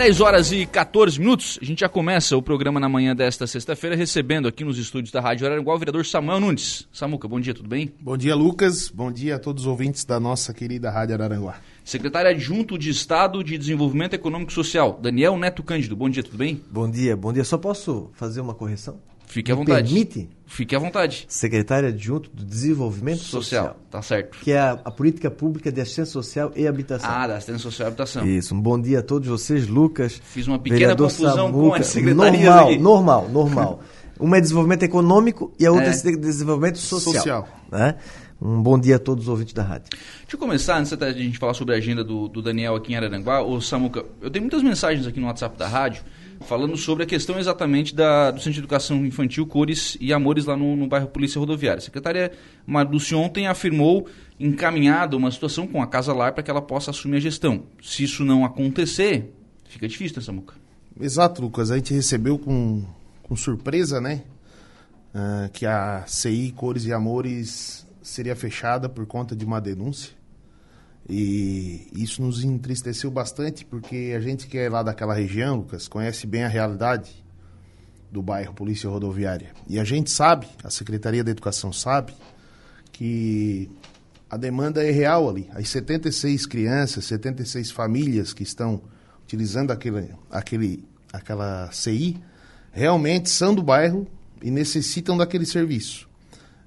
10 horas e 14 minutos, a gente já começa o programa na manhã desta sexta-feira, recebendo aqui nos estúdios da Rádio Araranguá o vereador Samuel Nunes. Samuca, bom dia, tudo bem? Bom dia, Lucas. Bom dia a todos os ouvintes da nossa querida Rádio Araranguá. Secretário Adjunto de Estado de Desenvolvimento Econômico e Social, Daniel Neto Cândido. Bom dia, tudo bem? Bom dia, bom dia. Só posso fazer uma correção? Fique à vontade. Permite? Fique à vontade. Secretário Adjunto do Desenvolvimento Social, Social. tá certo. Que é a, a, política pública de assistência social e habitação. Ah, da assistência social e habitação. Isso. Um bom dia a todos vocês, Lucas. Fiz uma pequena confusão Samuca. com as secretarias Normal, aqui. normal, normal. Uma é desenvolvimento econômico e a outra É. é, desenvolvimento social. Social. Né? Um bom dia a todos os ouvintes da rádio. Deixa eu começar, antes da gente falar sobre a agenda do, do Daniel aqui em Araranguá. Ô Samuca, eu tenho muitas mensagens aqui no WhatsApp da rádio falando sobre a questão exatamente da, do Centro de Educação Infantil Cores e Amores lá no, no bairro Polícia Rodoviária. A secretária Marluce ontem afirmou encaminhada uma situação com a Casa Lar para que ela possa assumir a gestão. Se isso não acontecer, fica difícil, né, Samuca? Exato, Lucas. A gente recebeu com, com surpresa, né? ah, que a CI Cores e Amores seria fechada por conta de uma denúncia. E isso nos entristeceu bastante, porque a gente que é lá daquela região, Lucas, conhece bem a realidade do bairro Polícia Rodoviária. E a gente sabe, a Secretaria da Educação sabe, que a demanda é real ali. As 76 crianças, 76 famílias que estão utilizando aquele, aquele, aquela CI, realmente são do bairro e necessitam daquele serviço.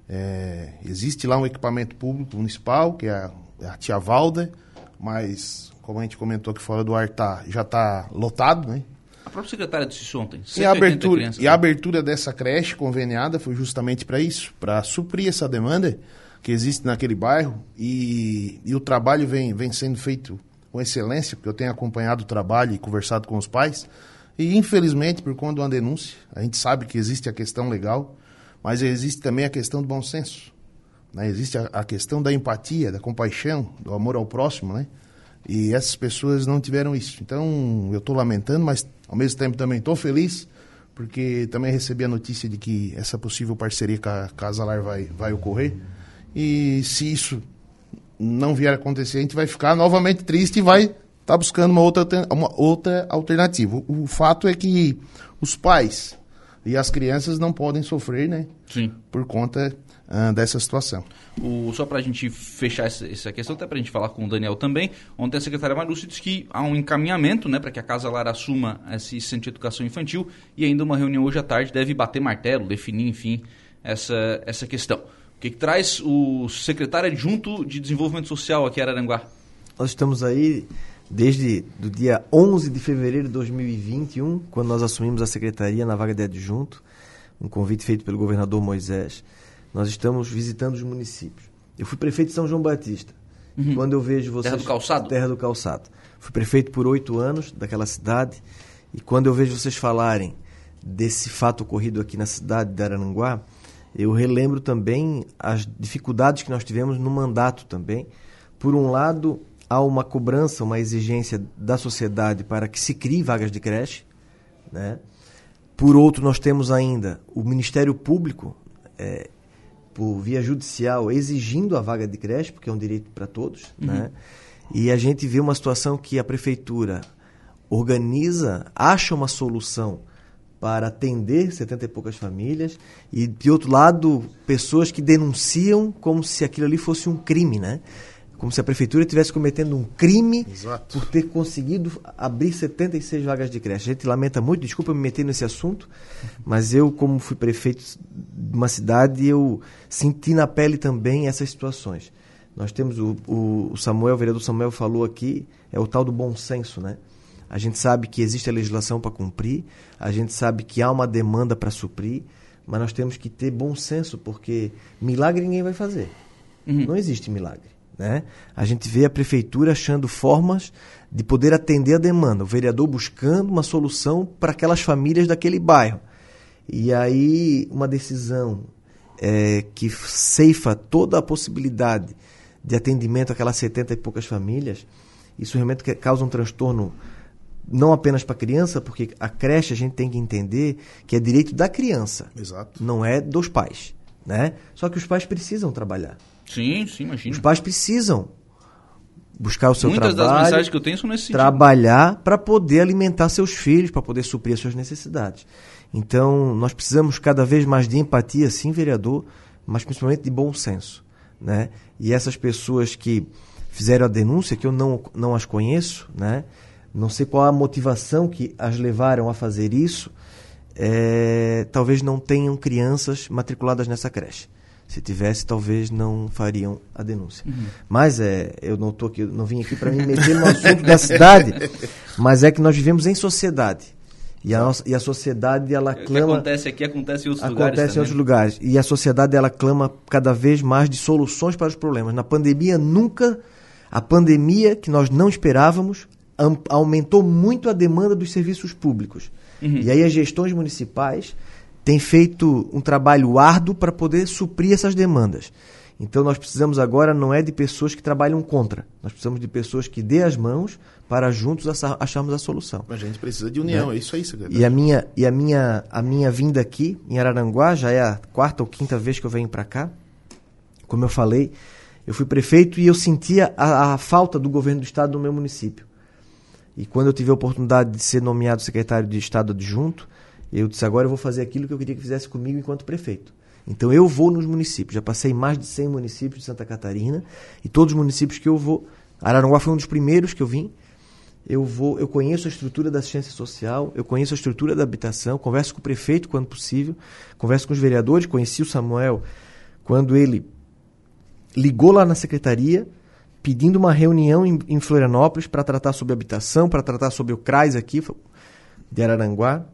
É, existe lá um equipamento público municipal, que é a, Tia Valda, mas, como a gente comentou aqui fora do ar, tá, já está lotado, né? A própria secretária disse isso ontem. E a, 180 abertura, crianças, e a abertura dessa creche conveniada foi justamente para isso, para suprir essa demanda que existe naquele bairro e, e o trabalho vem, vem sendo feito com excelência, porque eu tenho acompanhado o trabalho e conversado com os pais. E infelizmente, por conta de uma denúncia, a gente sabe que existe a questão legal, mas existe também a questão do bom senso. Né? Existe a, a questão da empatia, da compaixão, do amor ao próximo, né? E essas pessoas não tiveram isso. Então, eu estou lamentando, mas ao mesmo tempo também estou feliz, porque também recebi a notícia de que essa possível parceria com a Casa Lar vai, vai ocorrer. E se isso não vier a acontecer, a gente vai ficar novamente triste e vai estar buscando uma outra, uma outra alternativa. O, o fato é que os pais e as crianças não podem sofrer, né? Sim. Por conta ah, dessa situação. O, só para a gente fechar essa, essa questão, até para a gente falar com o Daniel também, ontem a secretária Marluce disse que há um encaminhamento né, para que a Casa Lara assuma esse centro de educação infantil e ainda uma reunião hoje à tarde deve bater martelo, definir, enfim, essa, essa questão. O que, que traz o secretário adjunto de Desenvolvimento Social aqui em Araranguá? Nós estamos aí desde do dia 11 de fevereiro de 2021, quando nós assumimos a secretaria na vaga de adjunto, um convite feito pelo governador Moisés. Nós estamos visitando os municípios. Eu fui prefeito de São João Batista. Quando eu vejo vocês... Terra do Calçado? Terra do Calçado. Fui prefeito por oito anos daquela cidade e quando eu vejo vocês falarem desse fato ocorrido aqui na cidade de Araranguá, eu relembro também as dificuldades que nós tivemos no mandato também. Por um lado, há uma cobrança, uma exigência da sociedade para que se crie vagas de creche, né? Por outro, nós temos ainda o Ministério Público, é, por via judicial, exigindo a vaga de creche, porque é um direito para todos. Né? E a gente vê uma situação que a prefeitura organiza, acha uma solução para atender 70 e poucas famílias, e de outro lado, pessoas que denunciam como se aquilo ali fosse um crime, né? Como se a prefeitura estivesse cometendo um crime Exato. por ter conseguido abrir 76 vagas de creche. A gente lamenta muito, desculpa me meter nesse assunto, mas eu, como fui prefeito de uma cidade, eu senti na pele também essas situações. Nós temos o, o, o Samuel, o vereador Samuel falou aqui, é o tal do bom senso, né? A gente sabe que existe a legislação para cumprir, a gente sabe que há uma demanda para suprir, mas nós temos que ter bom senso, porque milagre ninguém vai fazer. Não existe milagre. Né? A gente vê a prefeitura achando formas de poder atender a demanda, o vereador buscando uma solução para aquelas famílias daquele bairro. E aí, uma decisão é, que ceifa toda a possibilidade de atendimento àquelas 70 e poucas famílias, isso realmente causa um transtorno não apenas para a criança, porque a creche a gente tem que entender que é direito da criança, Exato. não é dos pais. Né? Só que os pais precisam trabalhar. Sim, sim, imagina. Os pais precisam buscar o seu Muitas trabalho. das mensagens que eu tenho são nesse. Trabalhar para poder alimentar seus filhos, para poder suprir as suas necessidades. Então, nós precisamos cada vez mais de empatia, sim, vereador, mas principalmente de bom senso. Né? E essas pessoas que fizeram a denúncia, que eu não, não as conheço, né? não sei qual a motivação que as levaram a fazer isso, é, talvez não tenham crianças matriculadas nessa creche. Se tivesse, talvez não fariam a denúncia. Uhum. Mas é, eu não tô aqui, não vim aqui para me meter no assunto da cidade, mas é que nós vivemos em sociedade. E a, nossa, e a sociedade ela clama. O que acontece aqui acontece em outros acontece lugares. Acontece em outros lugares. E a sociedade ela clama cada vez mais de soluções para os problemas. Na pandemia nunca a pandemia que nós não esperávamos aumentou muito a demanda dos serviços públicos. Uhum. E aí as gestões municipais têm feito um trabalho árduo para poder suprir essas demandas. Então nós precisamos agora não é de pessoas que trabalham contra, nós precisamos de pessoas que dê as mãos para juntos acharmos a solução. A gente precisa de união, é, é isso aí, secretário. E a minha e a minha a minha vinda aqui em Araranguá já é a quarta ou quinta vez que eu venho para cá. Como eu falei, eu fui prefeito e eu sentia a, a falta do governo do estado no meu município. E quando eu tive a oportunidade de ser nomeado secretário de Estado adjunto, eu disse: agora eu vou fazer aquilo que eu queria que fizesse comigo enquanto prefeito. Então eu vou nos municípios. Já passei mais de 100 municípios de Santa Catarina e todos os municípios que eu vou. Araranguá foi um dos primeiros que eu vim. Eu vou, eu conheço a estrutura da assistência social, eu conheço a estrutura da habitação, converso com o prefeito quando possível, converso com os vereadores, conheci o Samuel quando ele ligou lá na secretaria pedindo uma reunião em, em Florianópolis para tratar sobre habitação, para tratar sobre o CRAS aqui de Araranguá,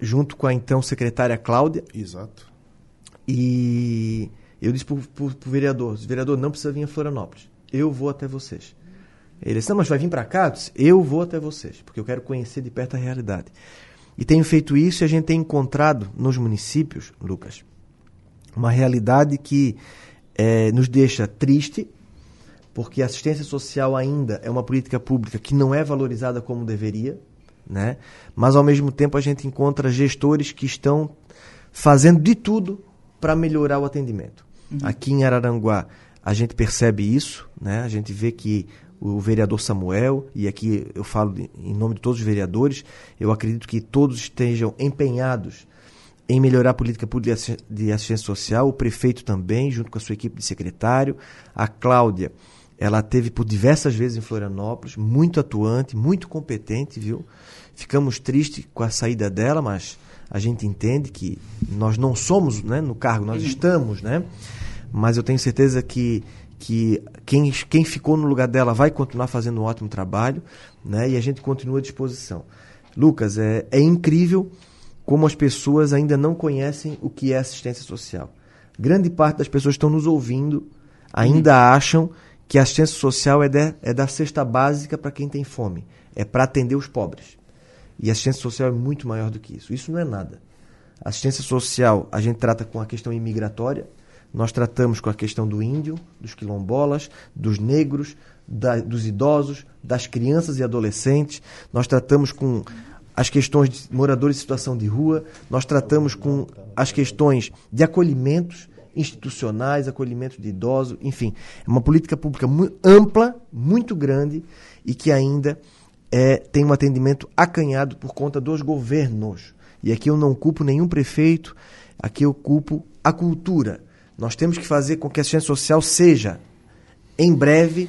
junto com a então secretária Cláudia. Exato. E eu disse para o vereador, vereador, não precisa vir a Florianópolis, eu vou até vocês. Ele disse, não, mas vai vir para cá? Eu, disse, eu vou até vocês, porque eu quero conhecer de perto a realidade. E tenho feito isso e a gente tem encontrado nos municípios, Lucas, uma realidade que é, nos deixa triste, porque a assistência social ainda é uma política pública que não é valorizada como deveria, né? mas ao mesmo tempo a gente encontra gestores que estão fazendo de tudo para melhorar o atendimento. Uhum. Aqui em Araranguá a gente percebe isso, né? a gente vê que o vereador Samuel, e aqui eu falo em nome de todos os vereadores, eu acredito que todos estejam empenhados em melhorar a política pública de assistência social, o prefeito também, junto com a sua equipe de secretário, a Cláudia, ela teve por diversas vezes em Florianópolis, muito atuante, muito competente, viu? Ficamos tristes com a saída dela, mas a gente entende que nós não somos né, no cargo, nós estamos, né? Mas eu tenho certeza que, que quem, quem ficou no lugar dela vai continuar fazendo um ótimo trabalho, né? E a gente continua à disposição. Lucas, é, é incrível como as pessoas ainda não conhecem o que é assistência social. Grande parte das pessoas que estão nos ouvindo ainda uhum. acham que a assistência social é, de, é da cesta básica para quem tem fome, é para atender os pobres. E a assistência social é muito maior do que isso. Isso não é nada. A assistência social a gente trata com a questão imigratória, nós tratamos com a questão do índio, dos quilombolas, dos negros, da, dos idosos, das crianças e adolescentes, nós tratamos com as questões de moradores em situação de rua, nós tratamos com as questões de acolhimentos institucionais, acolhimentos de idosos, enfim, é uma política pública muito ampla, muito grande e que ainda é, tem um atendimento acanhado por conta dos governos. E aqui eu não culpo nenhum prefeito, aqui eu culpo a cultura. Nós temos que fazer com que a assistência social seja, em breve,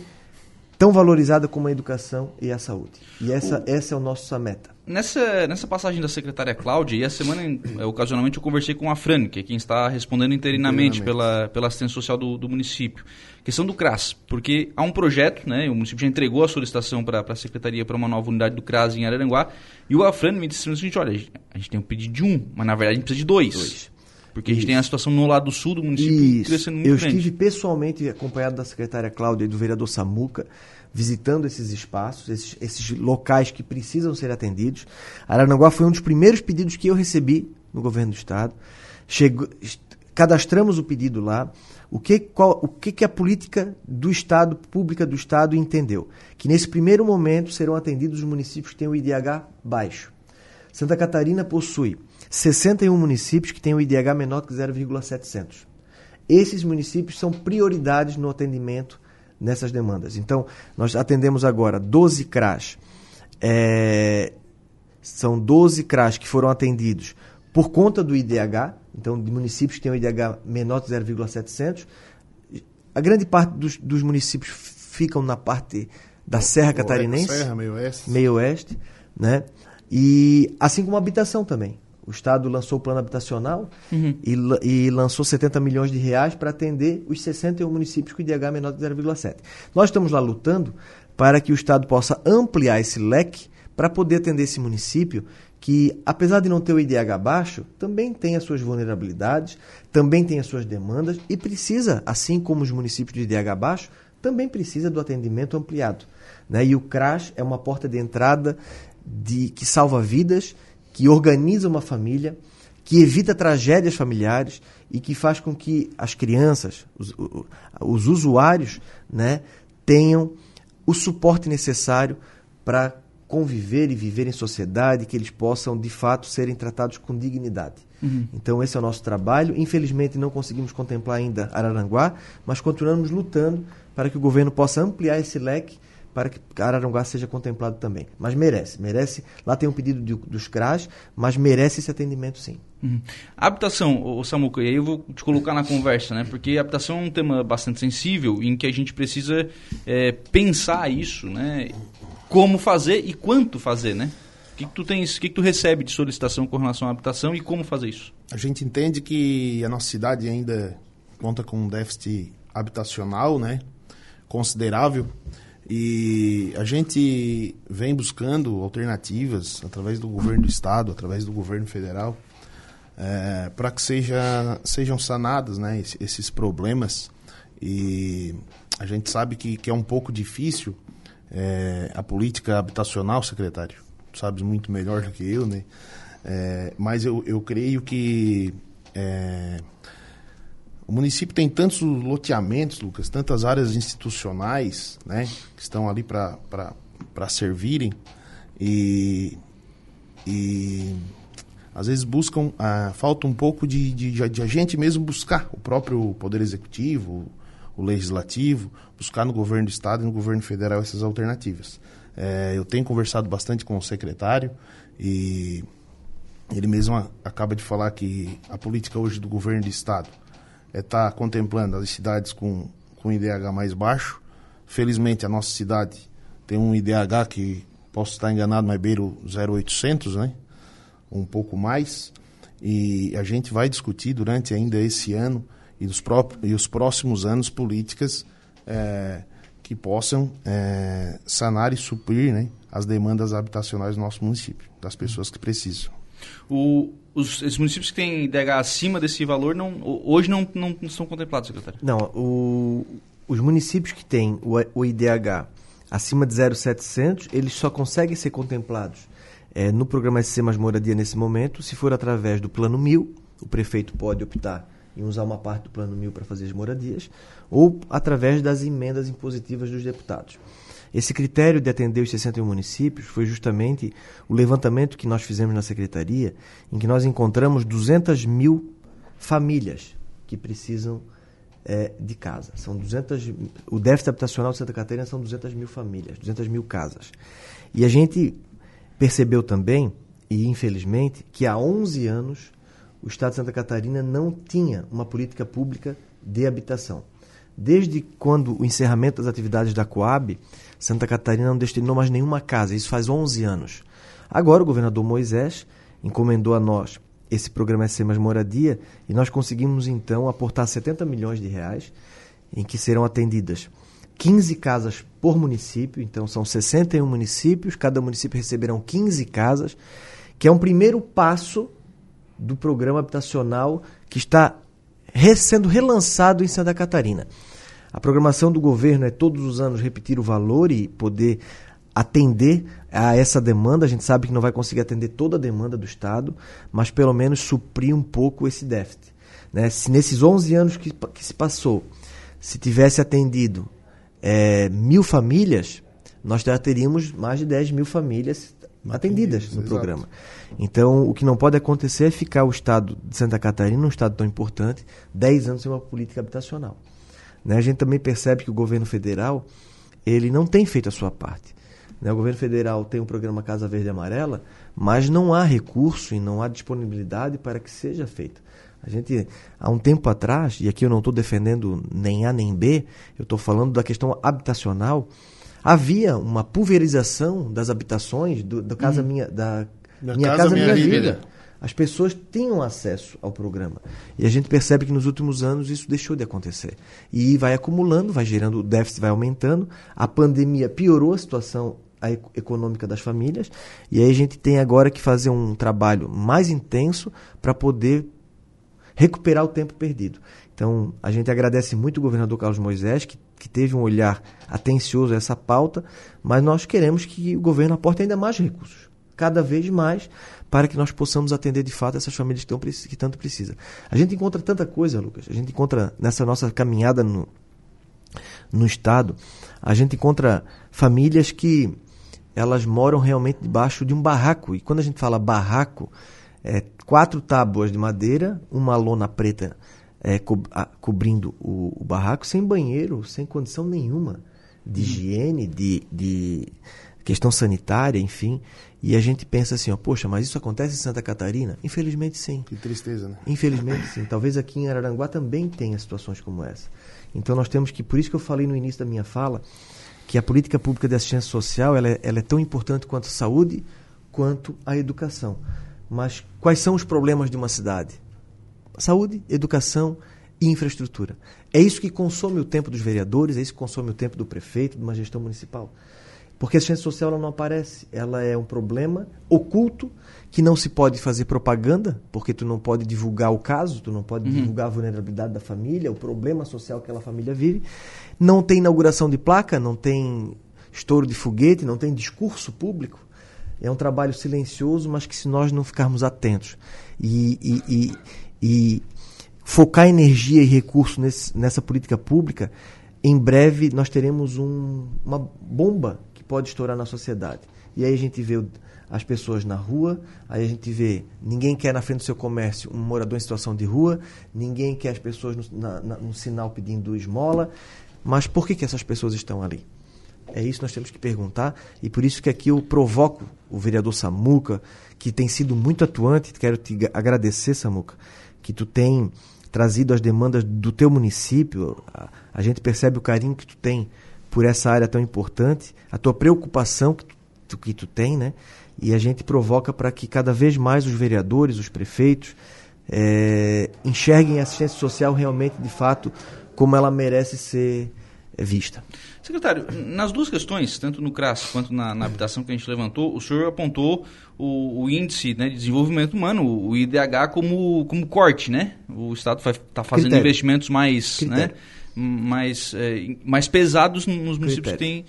tão valorizada como a educação e a saúde. E essa, o... essa é a nossa meta. Nessa, nessa passagem da secretária Cláudia, e a semana, é, ocasionalmente, eu conversei com a Fran, que é quem está respondendo interinamente, interinamente. Pela, pela assistência social do, do município. Questão do CRAS, porque há um projeto, né, o município já entregou a solicitação para a secretaria para uma nova unidade do CRAS em Araranguá, e o Afran me disse o seguinte, olha, a gente tem um pedido de um, mas na verdade a gente precisa de dois. dois. Porque Isso. a gente tem a situação no lado sul do município Isso. crescendo muito Eu grande. estive pessoalmente acompanhado da secretária Cláudia e do vereador Samuca, visitando esses espaços, esses, esses locais que precisam ser atendidos. Araranguá foi um dos primeiros pedidos que eu recebi no governo do estado. Chegou, cadastramos o pedido lá. O que, qual, o que, que a política do Estado, pública do Estado, entendeu? Que nesse primeiro momento serão atendidos os municípios que têm o IDH baixo. Santa Catarina possui 61 municípios que têm o IDH menor que 0,700. Esses municípios são prioridades no atendimento nessas demandas. Então, nós atendemos agora 12 CRAs. É, são 12 CRAs que foram atendidos por conta do IDH, então de municípios que têm o IDH menor de 0,700. A grande parte dos, dos, municípios ficam na parte da Serra Catarinense. Serra, meio oeste. Meio oeste, né? E assim como a habitação também. O Estado lançou o plano habitacional uhum. e, e, lançou 70 milhões de reais para atender os 61 municípios com IDH menor de 0,7. Nós estamos lá lutando para que o Estado possa ampliar esse leque para poder atender esse município que, apesar de não ter o IDH baixo, também tem as suas vulnerabilidades, também tem as suas demandas e precisa, assim como os municípios de IDH baixo, também precisa do atendimento ampliado. Né? E o CRAS é uma porta de entrada de, que salva vidas que organiza uma família, que evita tragédias familiares e que faz com que as crianças, os, os usuários, né, tenham o suporte necessário para conviver e viver em sociedade, que eles possam de fato serem tratados com dignidade. Uhum. Então esse é o nosso trabalho. Infelizmente não conseguimos contemplar ainda Araranguá, mas continuamos lutando para que o governo possa ampliar esse leque para que Araranguá seja contemplado também. Mas merece, merece. Lá tem um pedido de, dos CRAS, mas merece esse atendimento sim. Uhum. A habitação, o Samuca, e aí eu vou te colocar na conversa, né? Porque a habitação é um tema bastante sensível em que a gente precisa é, pensar isso, né? Como fazer e quanto fazer, né? O que, que tu tens, o que, que tu recebe de solicitação com relação à habitação e como fazer isso? A gente entende que a nossa cidade ainda conta com um déficit habitacional, né? Considerável e a gente vem buscando alternativas através do governo do estado, através do governo federal, é, para que seja, sejam sanados né, esses problemas. E a gente sabe que, que é um pouco difícil é, a política habitacional, secretário. Sabes muito melhor do que eu, né? É, mas eu, eu creio que é, o município tem tantos loteamentos, Lucas, tantas áreas institucionais, né, que estão ali para servirem e, e às vezes buscam, ah, falta um pouco de, de, de a gente mesmo buscar, o próprio Poder Executivo, o Legislativo, buscar no governo do Estado e no governo federal essas alternativas. É, eu tenho conversado bastante com o secretário e ele mesmo acaba de falar que a política hoje do governo do Estado está é tá contemplando as cidades com, com IDH mais baixo. Felizmente, a nossa cidade tem um IDH que, posso estar enganado, mas beira 0800, né? Um pouco mais. E a gente vai discutir durante ainda esse ano e, dos e os próximos anos políticas é, que possam é, sanar e suprir né, as demandas habitacionais do nosso município, das pessoas que precisam. O, os, esses municípios que têm IDH acima desse valor não, hoje não, não, não são contemplados, secretário? Não, o, os municípios que têm o, o IDH acima de 0,700, eles só conseguem ser contemplados é, no programa SC Mais Moradia nesse momento, se for através do Plano Mil, o prefeito pode optar em usar uma parte do Plano Mil para fazer as moradias, ou através das emendas impositivas dos deputados. Esse critério de atender os 61 municípios foi justamente o levantamento que nós fizemos na secretaria, em que nós encontramos 200 mil famílias que precisam é, de casa. São 200, o déficit habitacional de Santa Catarina são 200 mil famílias, 200 mil casas. E a gente percebeu também, e infelizmente, que há 11 anos o Estado de Santa Catarina não tinha uma política pública de habitação. Desde quando o encerramento das atividades da Coab, Santa Catarina não destinou mais nenhuma casa, isso faz 11 anos. Agora o governador Moisés encomendou a nós esse programa SC Mais Moradia e nós conseguimos então aportar 70 milhões de reais em que serão atendidas 15 casas por município, então são 61 municípios, cada município receberão 15 casas, que é um primeiro passo do programa habitacional que está sendo relançado em Santa Catarina. A programação do governo é todos os anos repetir o valor e poder atender a essa demanda. A gente sabe que não vai conseguir atender toda a demanda do Estado, mas pelo menos suprir um pouco esse déficit. Né? Se nesses 11 anos que, que se passou, se tivesse atendido é, mil famílias, nós já teríamos mais de 10 mil famílias atendidas no programa. Então, o que não pode acontecer é ficar o Estado de Santa Catarina, um Estado tão importante, 10 anos sem uma política habitacional. Né? A gente também percebe que o governo federal ele não tem feito a sua parte. Né? O governo federal tem o um programa Casa Verde e Amarela, mas não há recurso e não há disponibilidade para que seja feito. A gente, há um tempo atrás, e aqui eu não estou defendendo nem A nem B, eu estou falando da questão habitacional, havia uma pulverização das habitações do, do casa uhum. minha, da, da minha casa, casa minha, minha vida. vida. As pessoas tinham acesso ao programa. E a gente percebe que nos últimos anos isso deixou de acontecer. E vai acumulando, vai gerando, o déficit vai aumentando. A pandemia piorou a situação econômica das famílias. E aí a gente tem agora que fazer um trabalho mais intenso para poder recuperar o tempo perdido. Então, a gente agradece muito o governador Carlos Moisés, que, que teve um olhar atencioso a essa pauta, mas nós queremos que o governo aporte ainda mais recursos, cada vez mais, para que nós possamos atender de fato essas famílias que, tão, que tanto precisam. A gente encontra tanta coisa, Lucas, a gente encontra nessa nossa caminhada no, no Estado, a gente encontra famílias que elas moram realmente debaixo de um barraco. E quando a gente fala barraco, é quatro tábuas de madeira, uma lona preta é, co a, cobrindo o, o, barraco, sem banheiro, sem condição nenhuma de higiene, de, de questão sanitária, enfim. E a gente pensa assim, ó, poxa, mas isso acontece em Santa Catarina? Infelizmente sim. Que tristeza, né? Infelizmente sim. Talvez aqui em Araranguá também tenha situações como essa. Então nós temos que, por isso que eu falei no início da minha fala, que a política pública de assistência social ela é, ela é tão importante quanto a saúde, quanto a educação. Mas quais são os problemas de uma cidade? Saúde, educação e infraestrutura. É isso que consome o tempo dos vereadores, é isso que consome o tempo do prefeito, de uma gestão municipal. Porque a assistência social não aparece, ela é um problema oculto que não se pode fazer propaganda, porque tu não pode divulgar o caso, tu não pode uhum. divulgar a vulnerabilidade da família, o problema social que aquela família vive. Não tem inauguração de placa, não tem estouro de foguete, não tem discurso público. É um trabalho silencioso, mas que se nós não ficarmos atentos e, e, e, e focar energia e recurso nesse, nessa política pública, em breve nós teremos um, uma bomba pode estourar na sociedade. E aí a gente vê as pessoas na rua, aí a gente vê ninguém quer na frente do seu comércio um morador em situação de rua, ninguém quer as pessoas no, na, no sinal pedindo esmola. Mas por que, que essas pessoas estão ali? É isso que nós temos que perguntar e por isso que aqui eu provoco o vereador Samuca, que tem sido muito atuante. Quero te agradecer, Samuca, que tu tem trazido as demandas do teu município. A, a gente percebe o carinho que tu tem por essa área tão importante, a tua preocupação que tu, que tu tem, né? E a gente provoca para que cada vez mais os vereadores, os prefeitos, é, enxerguem a assistência social realmente, de fato, como ela merece ser vista. Secretário, nas duas questões, tanto no CRAS quanto na, na habitação que a gente levantou, o senhor apontou o, o índice né, de desenvolvimento humano, o IDH, como, como corte, né? O Estado está fazendo Critério. investimentos mais, né, mais, é, mais pesados nos municípios Critério. que têm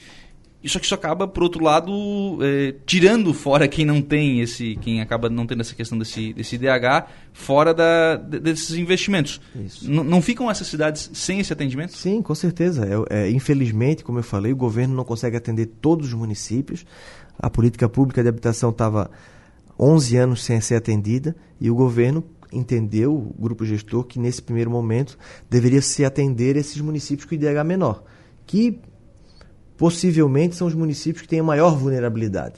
isso aqui só acaba, por outro lado, é, tirando fora quem não tem esse, quem acaba não tendo essa questão desse, desse IDH, fora da, desses investimentos. Não ficam essas cidades sem esse atendimento? Sim, com certeza. É, é, infelizmente, como eu falei, o governo não consegue atender todos os municípios. A política pública de habitação estava 11 anos sem ser atendida e o governo entendeu, o grupo gestor, que nesse primeiro momento deveria se atender esses municípios com IDH menor, que possivelmente são os municípios que têm a maior vulnerabilidade.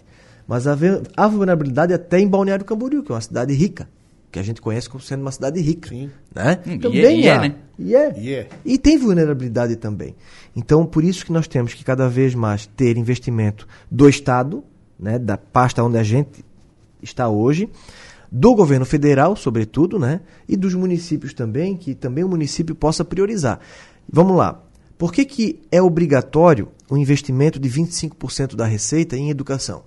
Mas a, a vulnerabilidade é até em Balneário Camboriú, que é uma cidade rica, que a gente conhece como sendo uma cidade rica. Sim. Né? Hum, também é, há. É, né? E é. É. E tem vulnerabilidade também. Então, por isso que nós temos que cada vez mais ter investimento do Estado, né, da pasta onde a gente está hoje, do governo federal, sobretudo, né, e dos municípios também, que também o município possa priorizar. Vamos lá. Por que, que é obrigatório o investimento de 25% da receita em educação?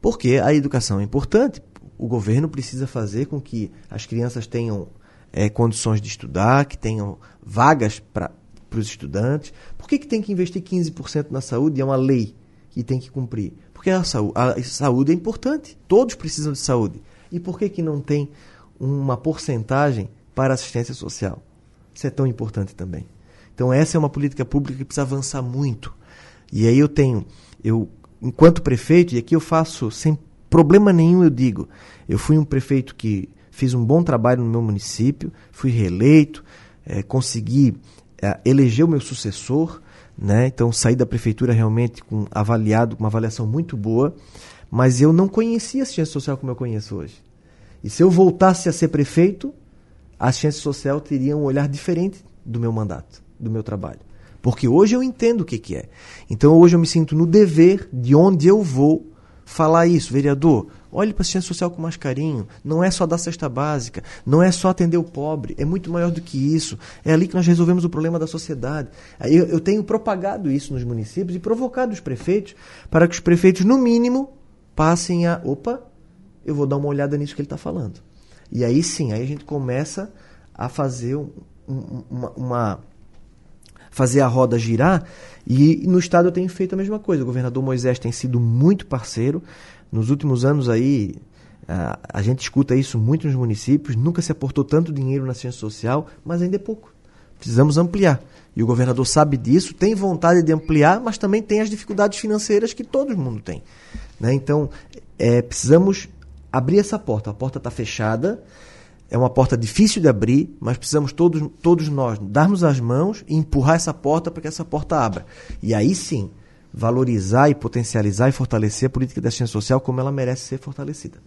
Porque a educação é importante. O governo precisa fazer com que as crianças tenham é, condições de estudar, que tenham vagas para os estudantes. Por que, que tem que investir 15% na saúde? É uma lei que tem que cumprir. Porque a saúde, a saúde é importante. Todos precisam de saúde. E por que, que não tem uma porcentagem para assistência social? Isso é tão importante também. Então essa é uma política pública que precisa avançar muito. E aí eu tenho, eu enquanto prefeito, e aqui eu faço sem problema nenhum, eu digo, eu fui um prefeito que fiz um bom trabalho no meu município, fui reeleito, é, consegui é, eleger o meu sucessor, né? Então saí da prefeitura realmente com avaliado, com uma avaliação muito boa, mas eu não conhecia a assistência social como eu conheço hoje. E se eu voltasse a ser prefeito, a assistência social teria um olhar diferente do meu mandato, do meu trabalho. Porque hoje eu entendo o que, que é. Então hoje eu me sinto no dever de onde eu vou falar isso. Vereador, olhe para a assistência social com mais carinho. Não é só dar cesta básica, não é só atender o pobre, é muito maior do que isso. É ali que nós resolvemos o problema da sociedade. Eu, eu tenho propagado isso nos municípios e provocado os prefeitos para que os prefeitos, no mínimo, passem a. Opa, eu vou dar uma olhada nisso que ele está falando. E aí sim, aí a gente começa a fazer um, uma, uma fazer a roda girar. E no estado eu tenho feito a mesma coisa. O governador Moisés tem sido muito parceiro. Nos últimos anos aí, a, a gente escuta isso muito nos municípios. Nunca se aportou tanto dinheiro na ciência social, mas ainda é pouco. Precisamos ampliar. E o governador sabe disso, tem vontade de ampliar, mas também tem as dificuldades financeiras que todo mundo tem. Né? Então, é, precisamos abrir essa porta. A porta está fechada, é uma porta difícil de abrir, mas precisamos todos, todos nós darmos as mãos e empurrar essa porta para que essa porta abra. E aí sim, valorizar e potencializar e fortalecer a política de assistência social como ela merece ser fortalecida.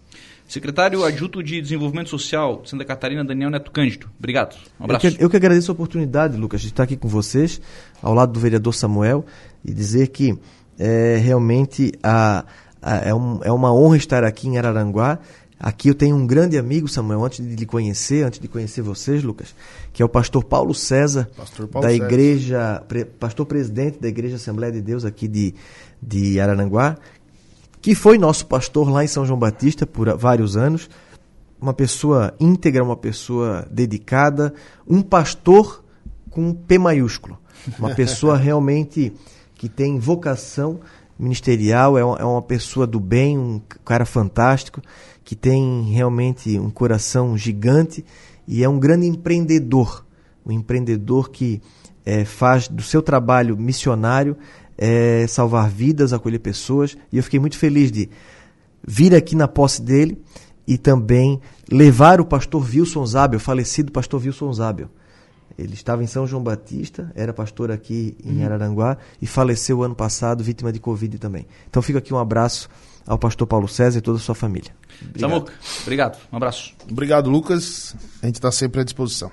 Secretário Adjunto de Desenvolvimento Social de Santa Catarina, Daniel Neto Cândido. Obrigado. Um abraço. Eu que, eu que agradeço a oportunidade, Lucas, de estar aqui com vocês, ao lado do vereador Samuel, e dizer que é, realmente a, a, é, um, é uma honra estar aqui em Araranguá Aqui eu tenho um grande amigo, Samuel, antes de lhe conhecer, antes de conhecer vocês, Lucas, que é o pastor Paulo César, pastor Paulo da César. igreja, pre, pastor presidente da Igreja Assembleia de Deus aqui de, de Araranguá, que foi nosso pastor lá em São João Batista por vários anos, uma pessoa íntegra, uma pessoa dedicada, um pastor com P maiúsculo, uma pessoa realmente que tem vocação ministerial, é uma, é uma pessoa do bem, um cara fantástico que tem realmente um coração gigante e é um grande empreendedor. Um empreendedor que é, faz do seu trabalho missionário é, salvar vidas, acolher pessoas. E eu fiquei muito feliz de vir aqui na posse dele e também levar o pastor Wilson Zabel, falecido pastor Wilson Zabel. Ele estava em São João Batista, era pastor aqui em uhum. Araranguá e faleceu ano passado, vítima de Covid também. Então fica aqui um abraço ao pastor Paulo César e toda a sua família. Obrigado. Samuca, obrigado. Um abraço. Obrigado, Lucas. A gente está sempre à disposição.